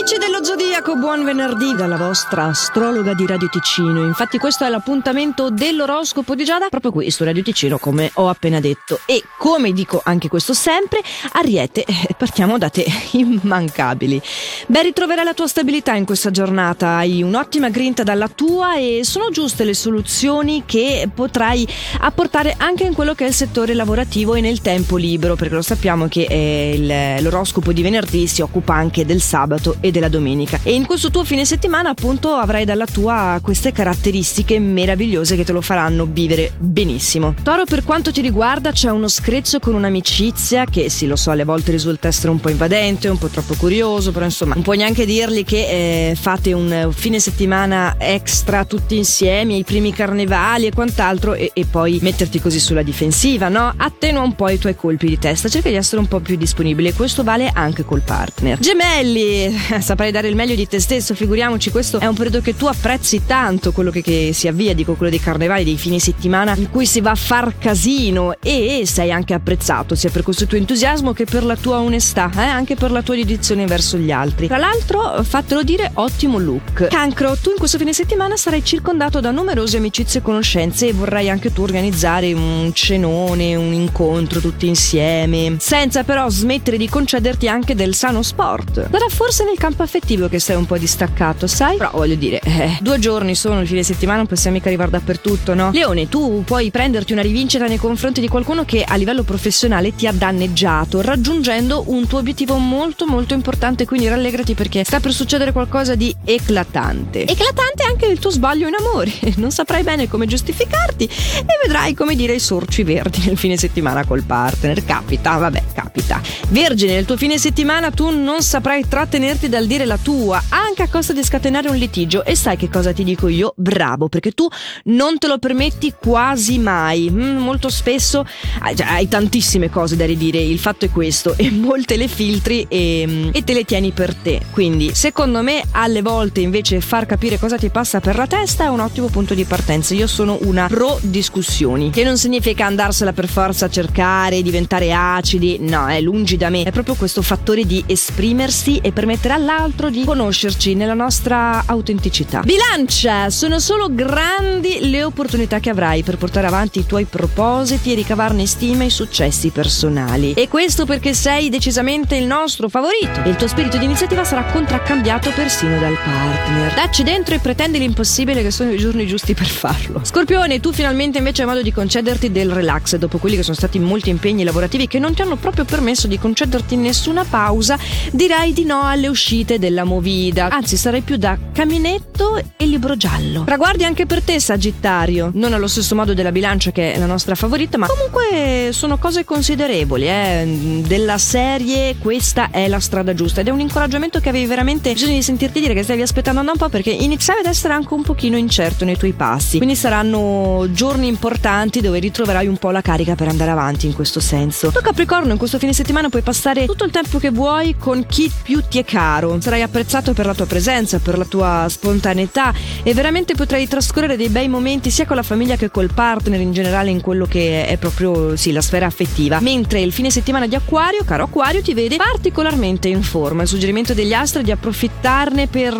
Amici dello Zodiaco, buon venerdì dalla vostra astrologa di Radio Ticino. Infatti questo è l'appuntamento dell'oroscopo di Giada proprio qui su Radio Ticino, come ho appena detto. E come dico anche questo sempre, Ariete, eh, partiamo da te, immancabili. Beh, ritroverai la tua stabilità in questa giornata, hai un'ottima grinta dalla tua e sono giuste le soluzioni che potrai apportare anche in quello che è il settore lavorativo e nel tempo libero, perché lo sappiamo che eh, l'oroscopo di venerdì si occupa anche del sabato e della domenica. E in questo tuo fine settimana, appunto, avrai dalla tua queste caratteristiche meravigliose che te lo faranno vivere benissimo. Toro, per quanto ti riguarda, c'è uno screzio con un'amicizia che, sì, lo so, alle volte risulta essere un po' invadente, un po' troppo curioso, però insomma, non puoi neanche dirgli che eh, fate un fine settimana extra tutti insieme, i primi carnevali e quant'altro, e, e poi metterti così sulla difensiva, no? Attenua un po' i tuoi colpi di testa, cerca di essere un po' più disponibile, questo vale anche col partner. Gemelli, saprai dare il meglio di te stesso, figuriamoci, questo è un periodo che tu apprezzi tanto, quello che, che si avvia, dico quello dei carnevali, dei fine settimana in cui si va a far casino e sei anche apprezzato sia per questo tuo entusiasmo che per la tua onestà, eh? anche per la tua dedizione verso gli altri. Tra l'altro, fatelo dire, ottimo look. Cancro, tu in questo fine settimana sarai circondato da numerose amicizie e conoscenze e vorrai anche tu organizzare un cenone, un incontro tutti insieme, senza però smettere di concederti anche del sano sport. Sarà forse nel campo affettivo che sei un po' distaccato, sai? Però voglio dire, eh, due giorni sono il fine settimana, non possiamo mica arrivare dappertutto, no? Leone, tu puoi prenderti una rivincita nei confronti di qualcuno che a livello professionale ti ha danneggiato, raggiungendo un tuo obiettivo molto molto importante, quindi rallegrati perché sta per succedere qualcosa di eclatante. Eclatante anche il tuo sbaglio in amore, non saprai bene come giustificarti e vedrai come dire i sorci verdi nel fine settimana col partner. Capita, vabbè, capita. Vergine, nel tuo fine settimana tu non saprai trattenerti dal dire la tua, anche a costo di scatenare un litigio. E sai che cosa ti dico io? Bravo, perché tu non te lo permetti quasi mai. Mm, molto spesso hai, cioè, hai, tantissime cose da ridire, il fatto è questo, e molte le filtri e, mm, e te le tieni per te. Quindi, secondo me, alle volte invece far capire cosa ti passa per la testa è un ottimo punto di partenza. Io sono una pro discussioni, che non significa andarsela per forza a cercare, diventare acidi, no, è lungi da me. È proprio questo fattore di esprimersi e permettere all'altro di conoscerci nella nostra autenticità. Bilancia, sono solo grandi le opportunità che avrai per portare avanti i tuoi propositi e ricavarne stima e successi personali. E questo perché sei decisamente il nostro favorito il tuo spirito di iniziativa sarà contraccambiato persino dal partner. Dacci dentro e pretendi l'impossibile che sono i giorni giusti per farlo. Scorpione, tu finalmente invece hai modo di concederti del relax dopo quelli che sono stati molti impegni lavorativi che non ti hanno proprio permesso di concederti nessuna pausa, direi di no alle uscite della movida. Anzi, sarei più da caminetto e libro giallo. Traguardi anche per te, Sagittario. Non allo stesso modo della bilancia che è la nostra favorita, ma comunque sono cose considerevoli, eh. Della serie questa è la strada giusta ed è un incoraggiamento che avevi veramente bisogno di sentirti dire che stavi aspettando da un po' perché iniziavi ad essere anche un pochino incerto nei tuoi passi. Quindi saranno giorni importanti dove ritroverai un po' la carica per andare avanti in questo senso. Tu Capricorno in questo fine settimana puoi passare tutto il tempo che vuoi con chi più ti è caro. Sarai apprezzato per la tua presenza, per la tua spontaneità e veramente potrai trascorrere dei bei momenti sia con la famiglia che col partner in generale in quello che è proprio sì, la sfera affettiva. Mentre il fine settimana di Acquario, caro Acquario, ti vede particolarmente in forma. Il suggerimento degli astri è di approfittarne per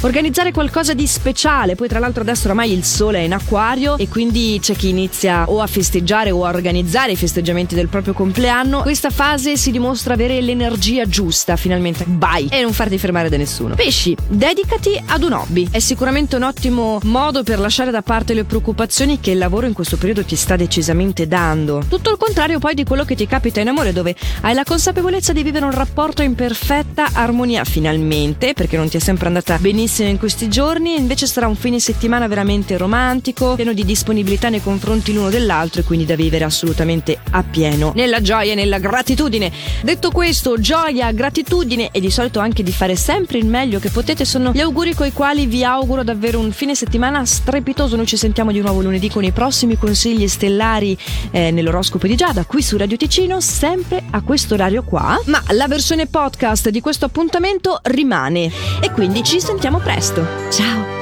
organizzare qualcosa di speciale. Poi tra l'altro adesso oramai il sole è in Acquario e quindi c'è chi inizia o a festeggiare o a organizzare i festeggiamenti del proprio compleanno. Questa fase si dimostra avere l'energia giusta finalmente. Vai! E non farti fermare da nessuno. Pesci, dedicati ad un hobby. È sicuramente un ottimo modo per lasciare da parte le preoccupazioni che il lavoro in questo periodo ti sta decisamente dando. Tutto il contrario poi di quello che ti capita in amore dove hai la consapevolezza di vivere un rapporto in perfetta armonia finalmente, perché non ti è sempre andata benissimo in questi giorni, invece sarà un fine settimana veramente romantico, pieno di disponibilità nei confronti l'uno dell'altro e quindi da vivere assolutamente appieno, nella gioia e nella gratitudine. Detto questo, gioia, gratitudine e di solito anche di fare sempre il meglio che potete sono gli auguri con i quali vi auguro davvero un fine settimana strepitoso. Noi ci sentiamo di nuovo lunedì con i prossimi consigli stellari eh, nell'oroscopo di Giada qui su Radio Ticino, sempre a questo orario qua. Ma la versione podcast di questo appuntamento rimane e quindi ci sentiamo presto. Ciao!